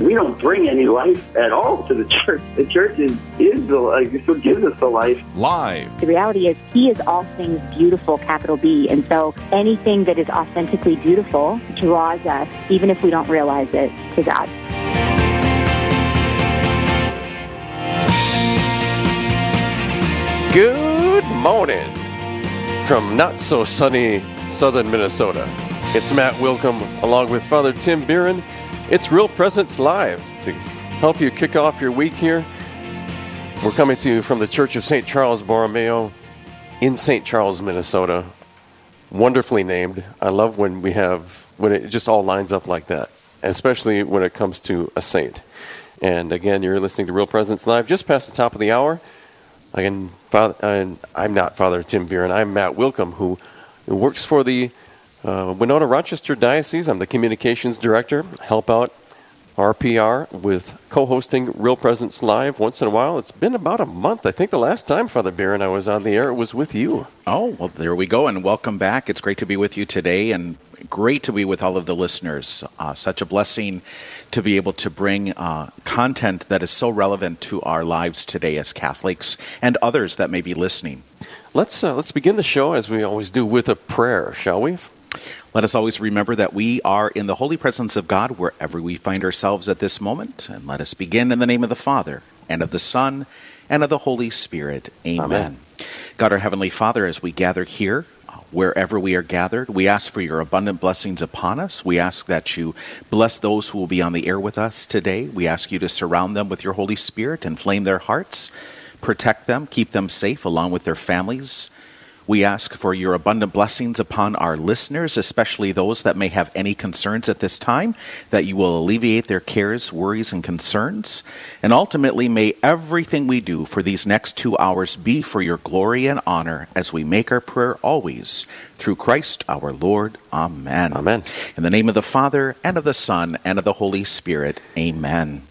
We don't bring any life at all to the church. The church is, is the life. It's what gives us the life. Live. The reality is, He is all things beautiful, capital B. And so anything that is authentically beautiful draws us, even if we don't realize it, to God. Good morning from not so sunny southern Minnesota. It's Matt Wilkham along with Father Tim Bieran. It's Real Presence Live to help you kick off your week here. We're coming to you from the Church of St. Charles Borromeo in St. Charles, Minnesota. Wonderfully named. I love when we have, when it just all lines up like that, especially when it comes to a saint. And again, you're listening to Real Presence Live just past the top of the hour. Again, Father, I'm not Father Tim Bieran. I'm Matt Wilkham, who works for the uh, Winona Rochester Diocese. I'm the communications director. Help out RPR with co-hosting Real Presence Live once in a while. It's been about a month. I think the last time Father Bieran I was on the air it was with you. Oh well, there we go, and welcome back. It's great to be with you today, and great to be with all of the listeners. Uh, such a blessing to be able to bring uh, content that is so relevant to our lives today as Catholics and others that may be listening. Let's uh, let's begin the show as we always do with a prayer, shall we? Let us always remember that we are in the holy presence of God wherever we find ourselves at this moment. And let us begin in the name of the Father, and of the Son, and of the Holy Spirit. Amen. Amen. God, our Heavenly Father, as we gather here, uh, wherever we are gathered, we ask for your abundant blessings upon us. We ask that you bless those who will be on the air with us today. We ask you to surround them with your Holy Spirit, inflame their hearts, protect them, keep them safe along with their families. We ask for your abundant blessings upon our listeners, especially those that may have any concerns at this time, that you will alleviate their cares, worries, and concerns. And ultimately, may everything we do for these next two hours be for your glory and honor as we make our prayer always through Christ our Lord. Amen. Amen. In the name of the Father, and of the Son, and of the Holy Spirit. Amen.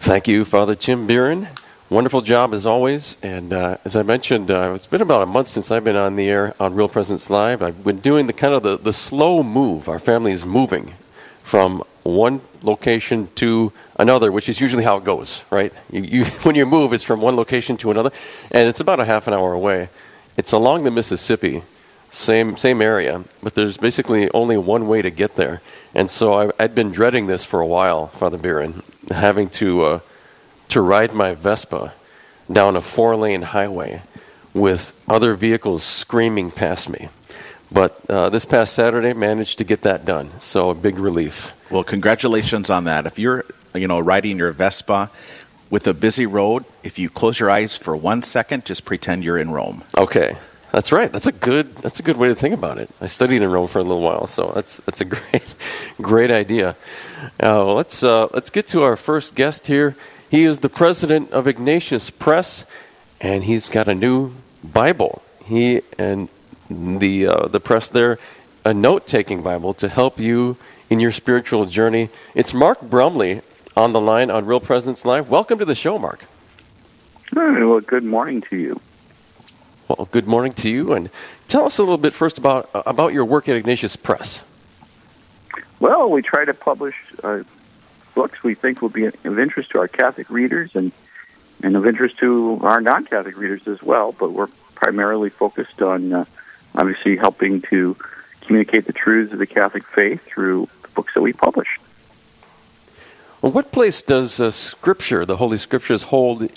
Thank you, Father Tim Bieran. Wonderful job as always. And uh, as I mentioned, uh, it's been about a month since I've been on the air on Real Presence Live. I've been doing the kind of the, the slow move. Our family is moving from one location to another, which is usually how it goes, right? You, you, when you move, it's from one location to another, and it's about a half an hour away. It's along the Mississippi, same same area, but there's basically only one way to get there. And so I, I'd been dreading this for a while, Father Bieran, having to. Uh, to ride my Vespa down a four lane highway with other vehicles screaming past me. But uh, this past Saturday, managed to get that done. So a big relief. Well, congratulations on that. If you're, you know, riding your Vespa with a busy road, if you close your eyes for one second, just pretend you're in Rome. Okay, that's right. That's a good. That's a good way to think about it. I studied in Rome for a little while, so that's that's a great, great idea. Uh, let's uh, let's get to our first guest here. He is the president of Ignatius Press, and he's got a new Bible. He and the uh, the press there, a note taking Bible to help you in your spiritual journey. It's Mark Brumley on the line on Real Presence Live. Welcome to the show, Mark. Well, good morning to you. Well, good morning to you, and tell us a little bit first about about your work at Ignatius Press. Well, we try to publish uh, books we think will be of interest to our Catholic readers and and of interest to our non-Catholic readers as well. But we're primarily focused on uh, obviously helping to communicate the truths of the Catholic faith through the books that we publish. Well, what place does uh, Scripture, the Holy Scriptures, hold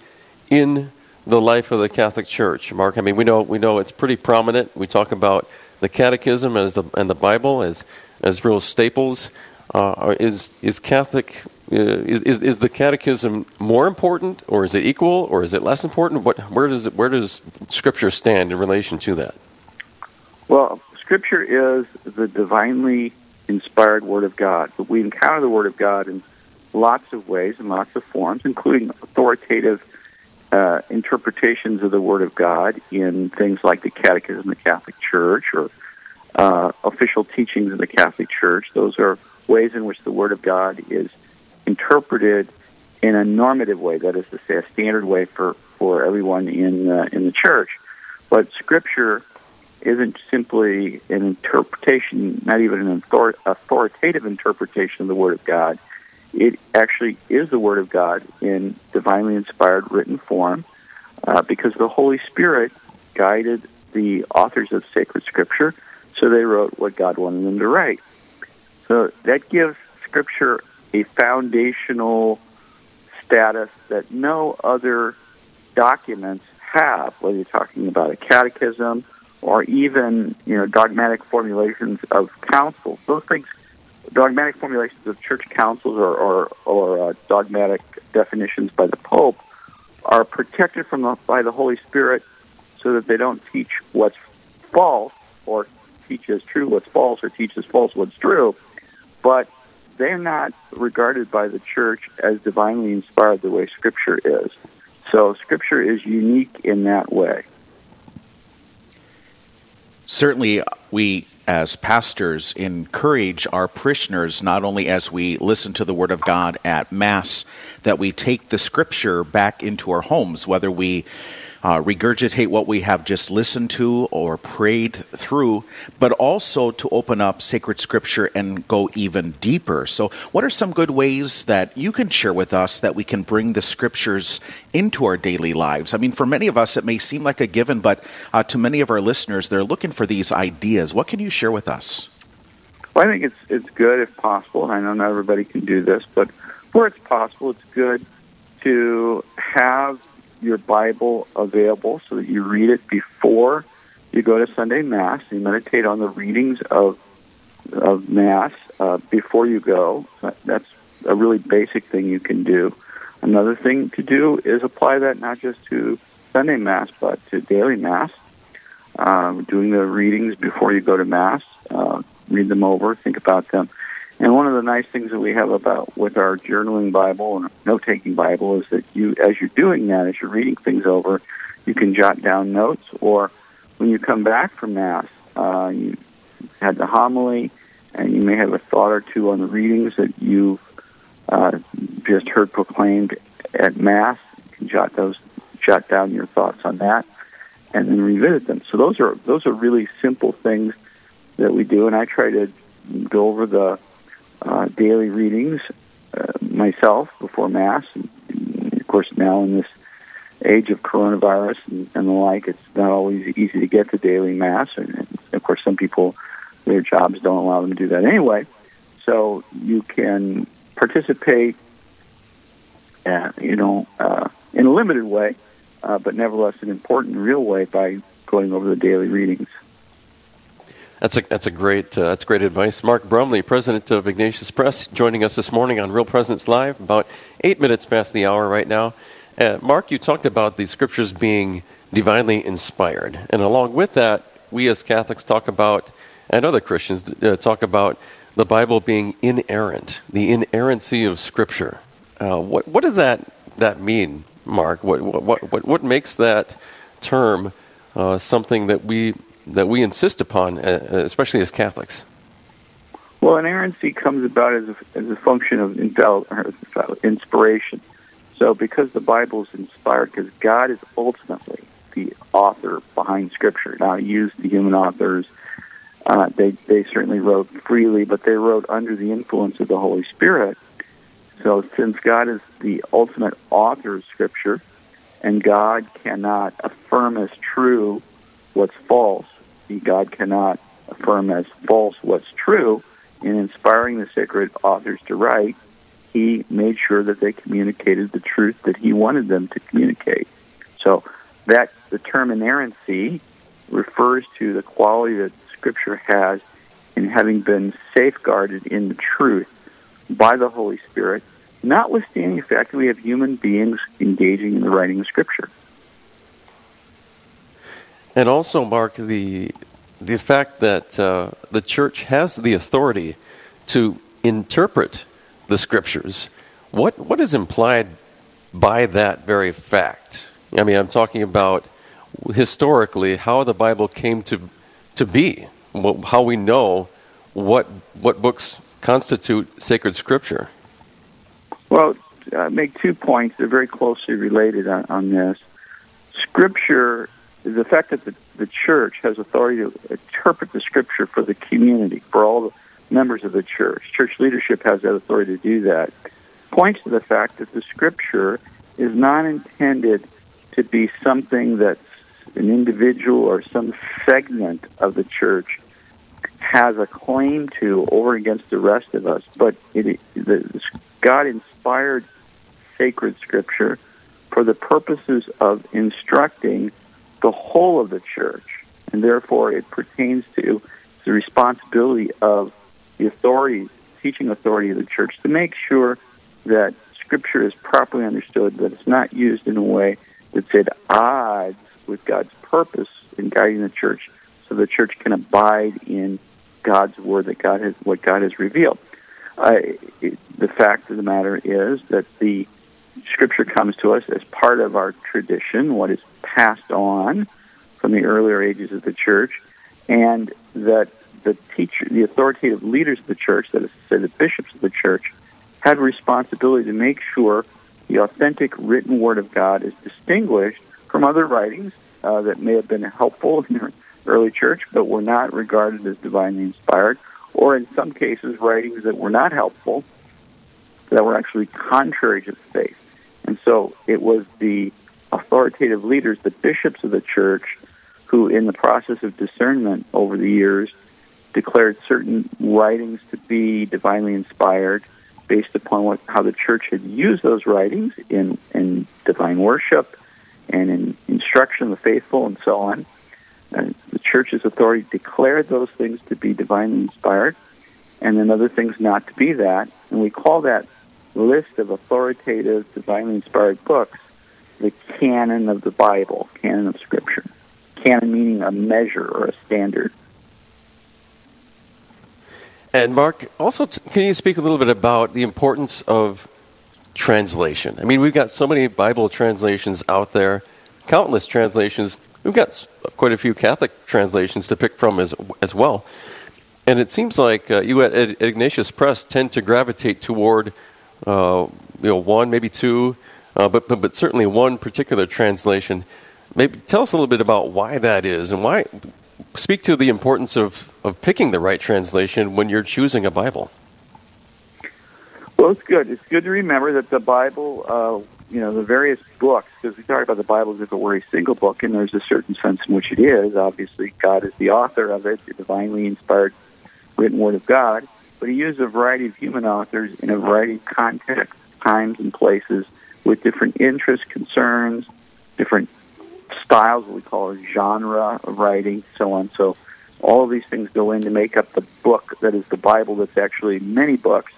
in the life of the Catholic Church, Mark? I mean, we know we know it's pretty prominent. We talk about the Catechism as the and the Bible as as real staples. Uh, is is Catholic uh, is, is is the Catechism more important, or is it equal, or is it less important? What where does it, where does Scripture stand in relation to that? Well, Scripture is the divinely inspired Word of God, but we encounter the Word of God in lots of ways and lots of forms, including authoritative uh, interpretations of the Word of God in things like the Catechism of the Catholic Church or uh, official teachings of the Catholic Church. Those are ways in which the Word of God is interpreted in a normative way, that is to say, a standard way for, for everyone in, uh, in the church. But Scripture isn't simply an interpretation, not even an author- authoritative interpretation of the Word of God. It actually is the Word of God in divinely inspired written form uh, because the Holy Spirit guided the authors of sacred Scripture, so they wrote what God wanted them to write. So that gives Scripture a foundational status that no other documents have, whether you're talking about a catechism or even you know dogmatic formulations of councils. Those things, dogmatic formulations of church councils or or, or uh, dogmatic definitions by the Pope, are protected from the, by the Holy Spirit, so that they don't teach what's false or teach as true what's false or teach as false what's true. But they're not regarded by the church as divinely inspired the way Scripture is. So Scripture is unique in that way. Certainly, we as pastors encourage our parishioners not only as we listen to the Word of God at Mass, that we take the Scripture back into our homes, whether we uh, regurgitate what we have just listened to or prayed through, but also to open up sacred scripture and go even deeper. So, what are some good ways that you can share with us that we can bring the scriptures into our daily lives? I mean, for many of us, it may seem like a given, but uh, to many of our listeners, they're looking for these ideas. What can you share with us? Well, I think it's it's good if possible, and I know not everybody can do this, but where it's possible, it's good to have your Bible available so that you read it before you go to Sunday Mass. You meditate on the readings of of Mass uh, before you go. That's a really basic thing you can do. Another thing to do is apply that not just to Sunday Mass, but to daily Mass. Um, doing the readings before you go to Mass, uh, read them over, think about them. And one of the nice things that we have about with our journaling Bible and note-taking Bible is that you, as you're doing that, as you're reading things over, you can jot down notes. Or when you come back from Mass, uh, you had the homily, and you may have a thought or two on the readings that you uh, just heard proclaimed at Mass. You can jot those, jot down your thoughts on that, and then revisit them. So those are those are really simple things that we do, and I try to go over the uh, daily readings uh, myself before Mass. And, of course, now in this age of coronavirus and, and, the like, it's not always easy to get to daily Mass. And, and, of course, some people, their jobs don't allow them to do that anyway. So you can participate, uh, you know, uh, in a limited way, uh, but nevertheless an important, real way by going over the daily readings. That's a that's a great uh, that's great advice. Mark Brumley, president of Ignatius Press, joining us this morning on Real Presence Live. About eight minutes past the hour right now. Uh, Mark, you talked about the scriptures being divinely inspired, and along with that, we as Catholics talk about, and other Christians uh, talk about the Bible being inerrant, the inerrancy of Scripture. Uh, what what does that that mean, Mark? What what what what makes that term uh, something that we that we insist upon, uh, uh, especially as Catholics? Well, inerrancy comes about as a, as a function of inspiration. So, because the Bible is inspired, because God is ultimately the author behind Scripture. Now, he used the human authors. Uh, they they certainly wrote freely, but they wrote under the influence of the Holy Spirit. So, since God is the ultimate author of Scripture, and God cannot affirm as true what's false, God cannot affirm as false what's true. In inspiring the sacred authors to write, he made sure that they communicated the truth that he wanted them to communicate. So that the term inerrancy refers to the quality that Scripture has in having been safeguarded in the truth by the Holy Spirit, notwithstanding the fact that we have human beings engaging in the writing of Scripture. And also, Mark, the the fact that uh, the church has the authority to interpret the scriptures. What what is implied by that very fact? I mean, I'm talking about historically how the Bible came to to be, how we know what what books constitute sacred scripture. Well, uh, make two points. They're very closely related on, on this. Scripture, the fact that the, the church has authority to interpret the Scripture for the community, for all the members of the church. Church leadership has that authority to do that. Points to the fact that the Scripture is not intended to be something that's an individual or some segment of the church has a claim to over against the rest of us, but it, the, God inspired sacred scripture for the purposes of instructing the whole of the church, and therefore it pertains to the responsibility of the authorities, teaching authority of the church, to make sure that scripture is properly understood, that it's not used in a way that's at odds with God's purpose in guiding the church, so the church can abide in God's word that God has, what God has revealed. Uh, it, the fact of the matter is that the Scripture comes to us as part of our tradition, what is passed on from the earlier ages of the church, and that the teacher, the authoritative leaders of the church, that is to say, the bishops of the church, had responsibility to make sure the authentic written word of God is distinguished from other writings uh, that may have been helpful in the early church, but were not regarded as divinely inspired, or in some cases, writings that were not helpful, that were actually contrary to the faith. And so it was the authoritative leaders, the bishops of the church, who, in the process of discernment over the years, declared certain writings to be divinely inspired based upon what, how the church had used those writings in, in divine worship and in instruction of the faithful and so on. And the church's authority declared those things to be divinely inspired and then other things not to be that. And we call that list of authoritative, divinely inspired books the canon of the Bible, canon of Scripture. Canon meaning a measure or a standard. And Mark, also, t- can you speak a little bit about the importance of translation? I mean, we've got so many Bible translations out there, countless translations. We've got quite a few Catholic translations to pick from as as well. And it seems like uh, you at, at Ignatius Press tend to gravitate toward, uh, you know, one maybe two, uh, but, but but certainly one particular translation. Maybe tell us a little bit about why that is, and why. Speak to the importance of, of picking the right translation when you're choosing a Bible. Well, it's good. It's good to remember that the Bible, uh, you know, the various books, because we talk about the Bible as if it were a single book, and there's a certain sense in which it is. Obviously, God is the author of it, the divinely inspired written word of God. But He used a variety of human authors in a variety of contexts, times, and places with different interests, concerns, different styles, what we call a genre of writing, so on. So all of these things go in to make up the book that is the Bible that's actually many books.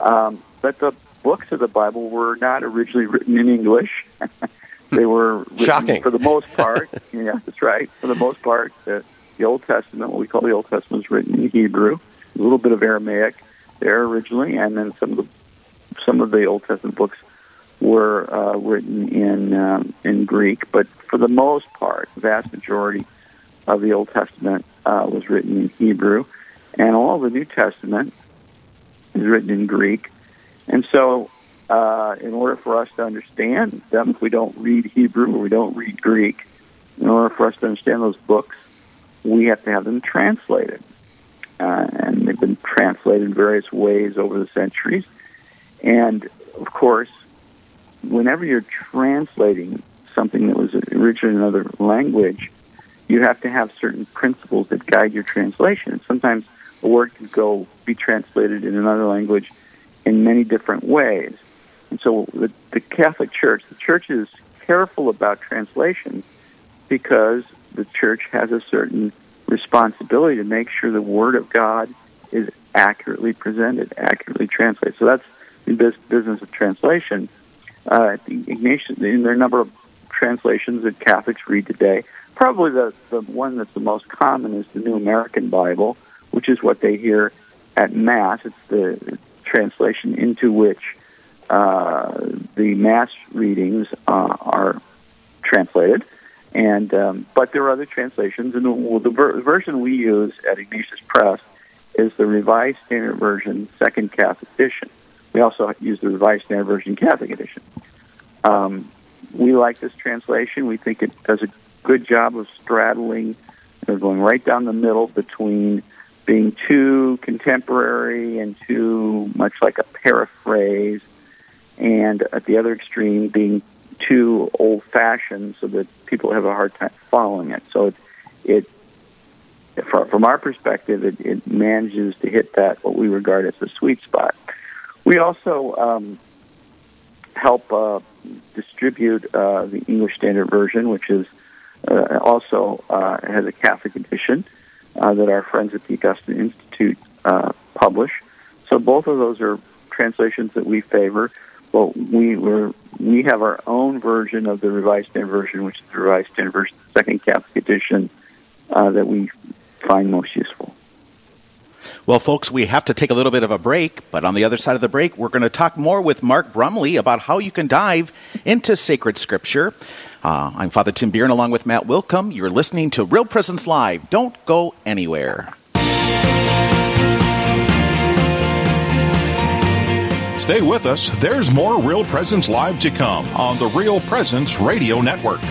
Um, but the books of the Bible were not originally written in English. they were written Shocking. for the most part. yeah, that's right. For the most part, the, the Old Testament, what we call the Old Testament, is written in Hebrew, a little bit of Aramaic there originally, and then some of the some of the Old Testament books were uh, written in um, in Greek. But for the most part, the vast majority of the Old Testament uh, was written in Hebrew, and all the New Testament is written in Greek. And so, uh, in order for us to understand them, if we don't read Hebrew or we don't read Greek, in order for us to understand those books, we have to have them translated. Uh, and they've been translated in various ways over the centuries. And of course, whenever you're translating something that was originally in another language, you have to have certain principles that guide your translation. Sometimes a word can go be translated in another language in many different ways. And so the, the Catholic Church, the church is careful about translation because the church has a certain responsibility to make sure the Word of God is accurately presented, accurately translated. So that's the bus- business of translation. Uh, the Ignatian, are a number of translations that Catholics read today. Probably the, the one that's the most common is the New American Bible, which is what they hear at Mass. It's the translation into which uh, the Mass readings uh, are translated. And um, but there are other translations, and the, the ver- version we use at Ignatius Press is the Revised Standard Version, Second Catholic Edition, we also use the Revised Standard Version Catholic Edition. Um, we like this translation. We think it does a good job of straddling, you know, going right down the middle between being too contemporary and too much like a paraphrase, and at the other extreme being too old fashioned so that people have a hard time following it. So it, it from our perspective, it, it manages to hit that what we regard as the sweet spot. We also um, help uh, distribute uh, the English Standard Version, which is uh, also uh, has a Catholic edition uh, that our friends at the Augustine Institute uh, publish. So both of those are translations that we favor. But we we have our own version of the Revised Standard Version, which is the Revised Standard Version, the Second Catholic Edition, that we find most useful. Well, folks, we have to take a little bit of a break, but on the other side of the break, we're going to talk more with Mark Brumley about how you can dive into sacred scripture. Uh, I'm Father Tim Bieran along with Matt Wilkham. You're listening to Real Presence Live. Don't go anywhere. Stay with us. There's more Real Presence Live to come on the Real Presence Radio Network.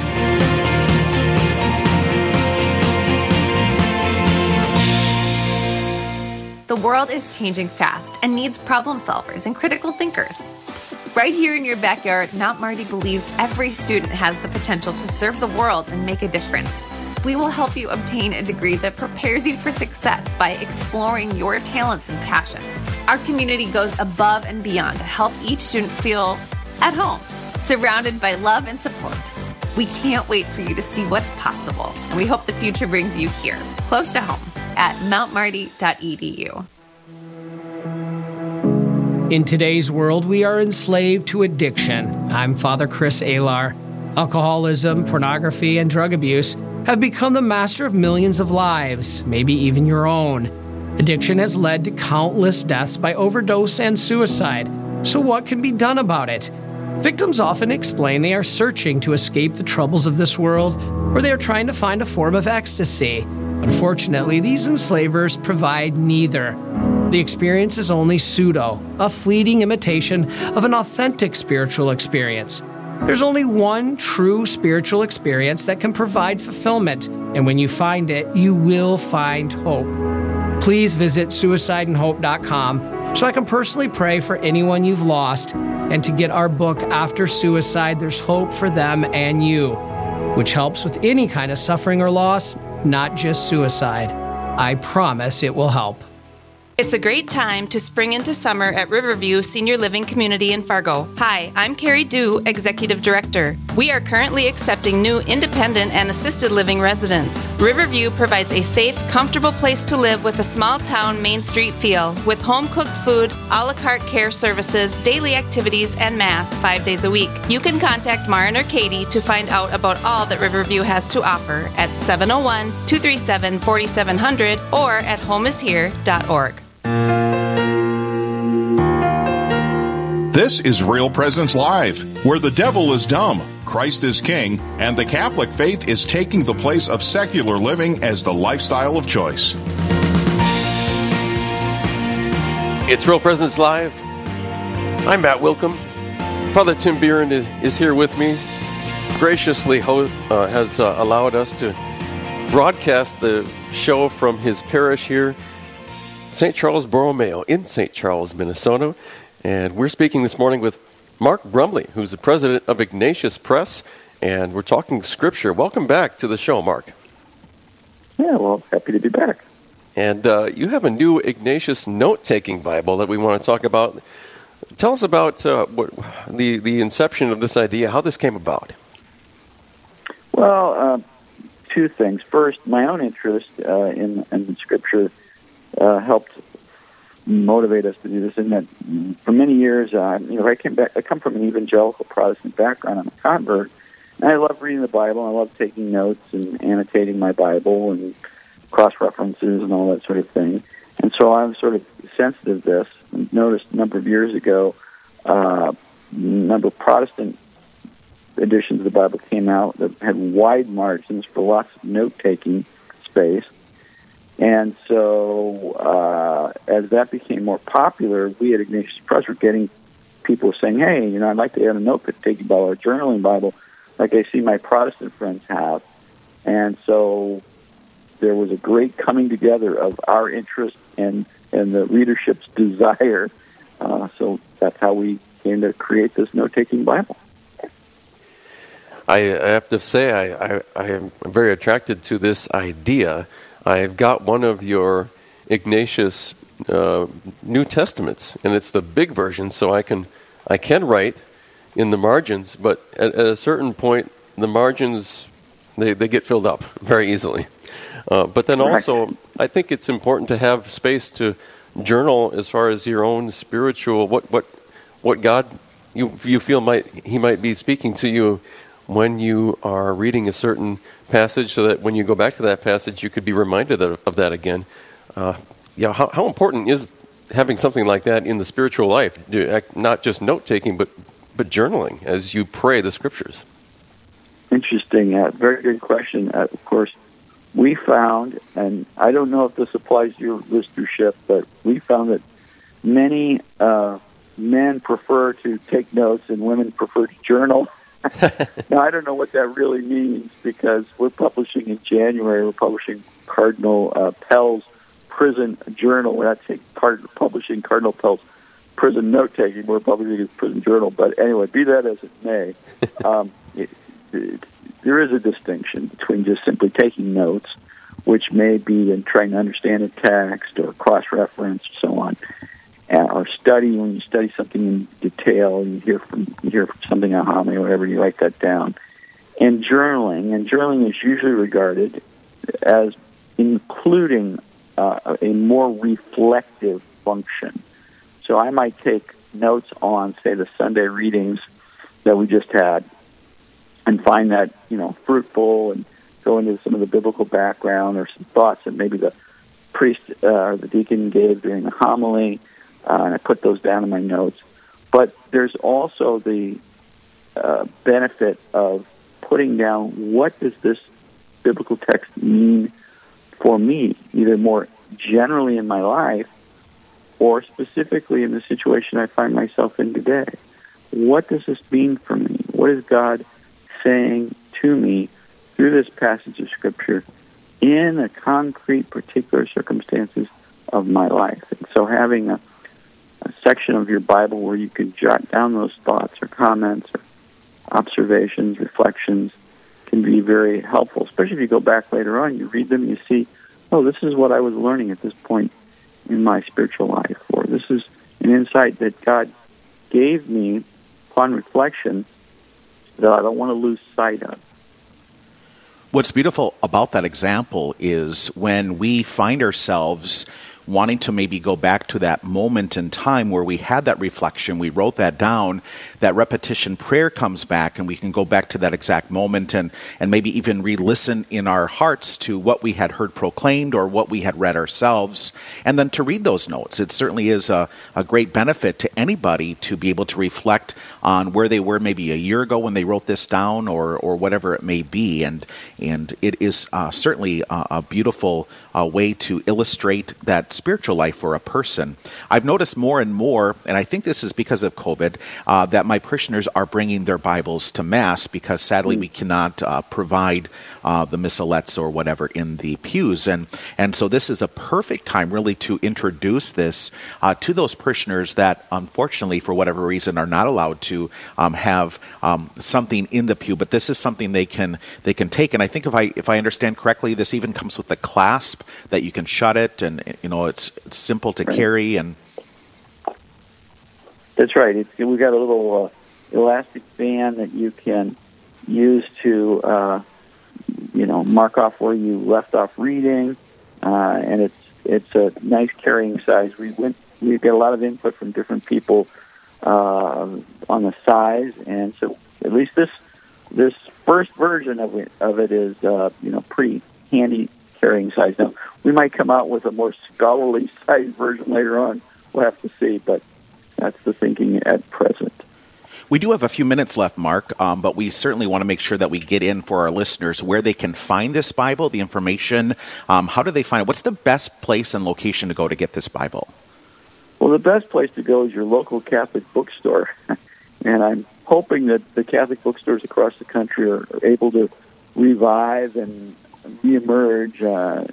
The world is changing fast and needs problem solvers and critical thinkers. Right here in your backyard, Mount Marty believes every student has the potential to serve the world and make a difference. We will help you obtain a degree that prepares you for success by exploring your talents and passion. Our community goes above and beyond to help each student feel at home, surrounded by love and support. We can't wait for you to see what's possible, and we hope the future brings you here, close to home at mountmarty.edu. In today's world, we are enslaved to addiction. I'm Father Chris Alar. Alcoholism, pornography, and drug abuse have become the master of millions of lives, maybe even your own. Addiction has led to countless deaths by overdose and suicide. So, what can be done about it? Victims often explain they are searching to escape the troubles of this world, or they are trying to find a form of ecstasy. Unfortunately, these enslavers provide neither. The experience is only pseudo, a fleeting imitation of an authentic spiritual experience. There's only one true spiritual experience that can provide fulfillment, and when you find it, you will find hope. Please visit suicideandhope.com so I can personally pray for anyone you've lost and to get our book, After Suicide There's Hope for Them and You, which helps with any kind of suffering or loss not just suicide. I promise it will help. It's a great time to spring into summer at Riverview Senior Living Community in Fargo. Hi, I'm Carrie Dew, Executive Director. We are currently accepting new independent and assisted living residents. Riverview provides a safe, comfortable place to live with a small town Main Street feel, with home cooked food, a la carte care services, daily activities, and Mass five days a week. You can contact Marin or Katie to find out about all that Riverview has to offer at 701 237 4700 or at homeishere.org. This is Real Presence Live, where the devil is dumb, Christ is king, and the Catholic faith is taking the place of secular living as the lifestyle of choice. It's Real Presence Live. I'm Matt Wilkham. Father Tim Bieran is here with me. Graciously ho- uh, has uh, allowed us to broadcast the show from his parish here, St. Charles Borromeo, in St. Charles, Minnesota. And we're speaking this morning with Mark Brumley, who's the president of Ignatius Press, and we're talking scripture. Welcome back to the show, Mark. Yeah, well, happy to be back. And uh, you have a new Ignatius note taking Bible that we want to talk about. Tell us about uh, what, the, the inception of this idea, how this came about. Well, uh, two things. First, my own interest uh, in, in Scripture uh, helped motivate us to do this. In that, for many years, uh, you know, I came back. I come from an evangelical Protestant background. I'm a convert, and I love reading the Bible. I love taking notes and annotating my Bible and cross references and all that sort of thing. And so I'm sort of sensitive to this. I noticed a number of years ago, uh, a number of Protestant editions of the Bible came out that had wide margins for lots of note taking space. And so, uh, as that became more popular, we at Ignatius Press were getting people saying, "Hey, you know, I'd like to add a notebook taking Bible or journaling Bible, like I see my Protestant friends have." And so, there was a great coming together of our interest and and the readership's desire. Uh, so that's how we came to create this note-taking Bible. I, I have to say, I, I, I am very attracted to this idea. I've got one of your Ignatius uh, New Testaments, and it's the big version, so I can I can write in the margins, but at, at a certain point, the margins they, they get filled up very easily. Uh, but then also, I think it's important to have space to journal as far as your own spiritual what what what God you you feel might He might be speaking to you when you are reading a certain passage, so that when you go back to that passage, you could be reminded of, that again. Uh, yeah, how, how important is having something like that in the spiritual life? Not just note taking, but but journaling as you pray the scriptures. Interesting. Uh, very good question. Uh, of course, we found, and I don't know if this applies to your listenership, but we found that many uh, men prefer to take notes and women prefer to journal. now, I don't know what that really means because we're publishing in January, we're publishing Cardinal uh, Pell's prison journal. We're not taking part, publishing Cardinal Pell's prison note taking, we're publishing his prison journal. But anyway, be that as it may, um, it, it, there is a distinction between just simply taking notes, which may be in trying to understand a text or cross reference, so on, or study when you study something in detail, you hear from you hear something on homily or whatever, you write that down. And journaling, and journaling is usually regarded as including uh, a more reflective function. So I might take notes on, say, the Sunday readings that we just had, and find that you know fruitful and go into some of the biblical background or some thoughts that maybe the priest uh, or the deacon gave during the homily, uh, and I put those down in my notes. But there's also the uh, benefit of putting down what does this biblical text mean for me, either more generally in my life or specifically in the situation I find myself in today. What does this mean for me? What is God saying to me through this passage of Scripture in the concrete, particular circumstances of my life. And so having a, a section of your Bible where you can jot down those thoughts or comments or observations, reflections, can be very helpful, especially if you go back later on, you read them, you see, oh, this is what I was learning at this point in my spiritual life, or this is an insight that God gave me upon reflection that I don't want to lose sight of. What's beautiful about that example is when we find ourselves wanting to maybe go back to that moment in time where we had that reflection, we wrote that down, that repetition prayer comes back, and we can go back to that exact moment and, and maybe even re listen in our hearts to what we had heard proclaimed or what we had read ourselves, and then to read those notes. It certainly is a, a great benefit to anybody to be able to reflect on where they were maybe a year ago when they wrote this down or, or whatever it may be. And, and it is uh, certainly a, a beautiful uh, way to illustrate that spiritual life for a person. I've noticed more and more, and I think this is because of COVID, uh, that my parishioners are bringing their Bibles to Mass because sadly mm. we cannot uh, provide uh, the missalettes or whatever in the pews. And, and so this is a perfect time really to introduce this uh, to those parishioners that unfortunately, for whatever reason, are not allowed to um, have um, something in the pew. But this is something they can they can take. And I think if I if I understand correctly, this even comes with a clasp that you can shut it, and you know it's, it's simple to right. carry and. That's right. It's, we've got a little uh, elastic band that you can use to uh, you know, mark off where you left off reading, uh, and it's it's a nice carrying size. We went we get a lot of input from different people uh, on the size, and so at least this this first version of it of it is uh, you know pretty handy carrying size. Now we might come out with a more scholarly size version later on. We'll have to see, but that's the thinking at present. We do have a few minutes left, Mark, um, but we certainly want to make sure that we get in for our listeners where they can find this Bible, the information. Um, how do they find it? What's the best place and location to go to get this Bible? Well, the best place to go is your local Catholic bookstore. and I'm hoping that the Catholic bookstores across the country are able to revive and reemerge, uh,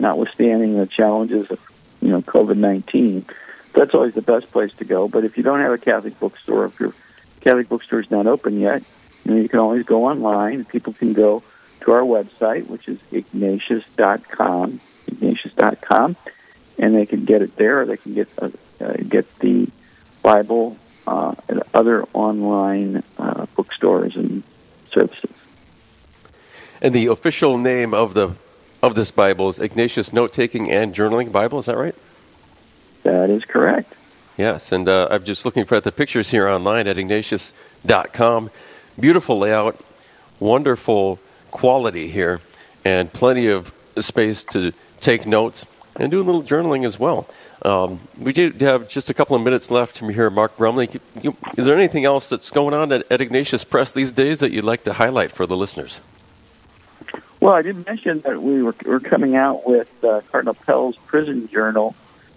notwithstanding the challenges of you know COVID nineteen. That's always the best place to go. But if you don't have a Catholic bookstore, if your Catholic bookstore is not open yet, you, know, you can always go online. People can go to our website, which is ignatius.com, ignatius.com, and they can get it there. Or they can get uh, uh, get the Bible uh, other online uh, bookstores and services. And the official name of the of this Bible is Ignatius Note Taking and Journaling Bible. Is that right? That is correct. Yes, and uh, I'm just looking for at the pictures here online at ignatius.com. Beautiful layout, wonderful quality here, and plenty of space to take notes and do a little journaling as well. Um, we do have just a couple of minutes left from here, Mark Brumley. You, is there anything else that's going on at, at Ignatius Press these days that you'd like to highlight for the listeners? Well, I did mention that we were, were coming out with uh, Cardinal Pell's prison journal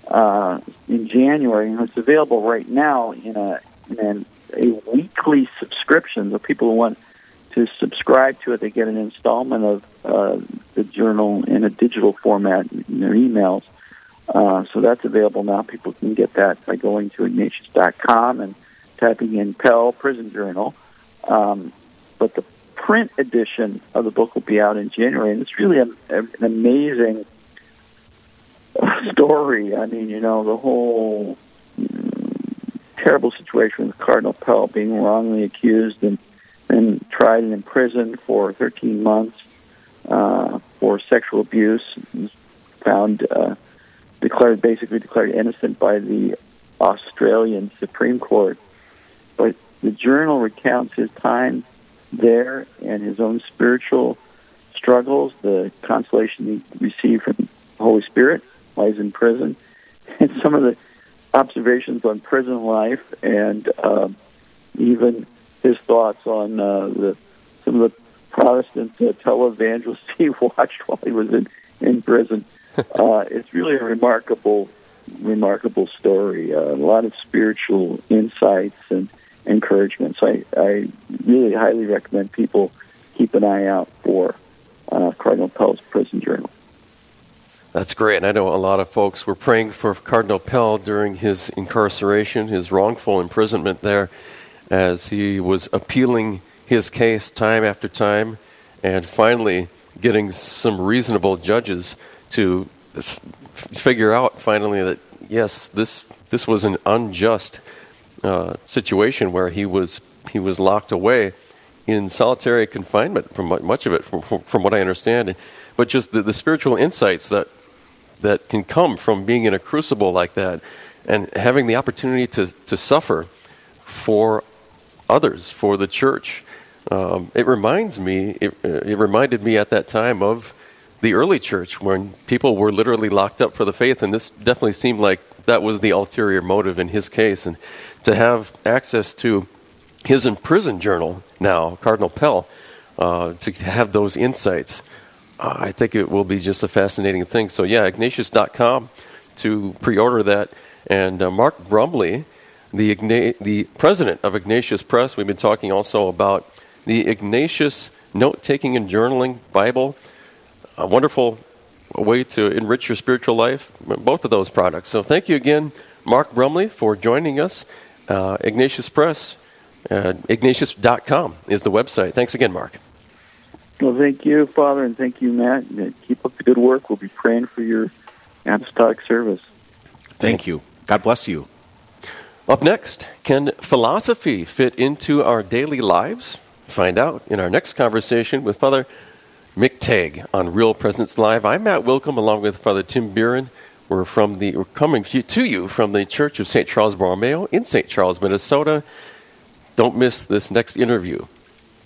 uh, in January, and it's available right now in a in an, a weekly subscription. So people who want to subscribe to it, they get an installment of uh, the journal in a digital format in their emails. Uh, so that's available now. People can get that by going to ignatius.com and typing in Pell Prison Journal. Um, but the print edition of the book will be out in January, and it's really a, a, an amazing story. I mean, you know, the whole terrible situation with Cardinal Pell being wrongly accused and and tried and imprisoned for 13 months uh, for sexual abuse. Found uh, declared basically declared innocent by the Australian Supreme Court. But the journal recounts his time there and his own spiritual struggles, the consolation he received from the Holy Spirit while he's in prison, and some of the observations on prison life, and uh, even his thoughts on uh, the some of the Protestant uh, televangelists he watched while he was in in prison. Uh, it's really a remarkable, remarkable story. Uh, a lot of spiritual insights and encouragement. So I, I really highly recommend people keep an eye out for uh, Cardinal Pell's Prison Journal. That's great. And I know a lot of folks were praying for Cardinal Pell during his incarceration, his wrongful imprisonment there, as he was appealing his case time after time and finally getting some reasonable judges to f- figure out finally that, yes, this, this was an unjust uh, situation where he was he was locked away in solitary confinement from much of it, from, from, what I understand. But just the, the spiritual insights that that can come from being in a crucible like that, and having the opportunity to to suffer for others, for the church. Um, it reminds me. It, it reminded me at that time of the early church when people were literally locked up for the faith, and this definitely seemed like that was the ulterior motive in his case. And to have access to his imprisoned journal now, Cardinal Pell, uh, to have those insights, uh, I think it will be just a fascinating thing. So, yeah, Ignatius.com to pre order that. And uh, Mark Brumley, the, Igna- the president of Ignatius Press, we've been talking also about the Ignatius Note Taking and Journaling Bible. A wonderful way to enrich your spiritual life, both of those products. So, thank you again, Mark Brumley, for joining us. Uh, Ignatius Press, uh, ignatius.com is the website. Thanks again, Mark. Well, thank you, Father, and thank you, Matt. Keep up the good work. We'll be praying for your apostolic service. Thank you. God bless you. Up next, can philosophy fit into our daily lives? Find out in our next conversation with Father Mick Tague on Real Presence Live. I'm Matt Wilkham along with Father Tim Bieran. We're from the we're coming to you from the Church of St. Charles Borromeo in St. Charles, Minnesota. Don't miss this next interview.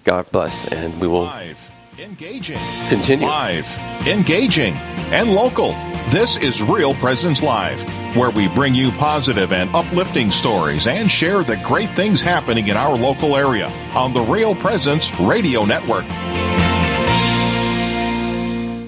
God bless, and we will Live, engaging, continue. live, engaging, and local. This is Real Presence Live, where we bring you positive and uplifting stories and share the great things happening in our local area on the Real Presence Radio Network.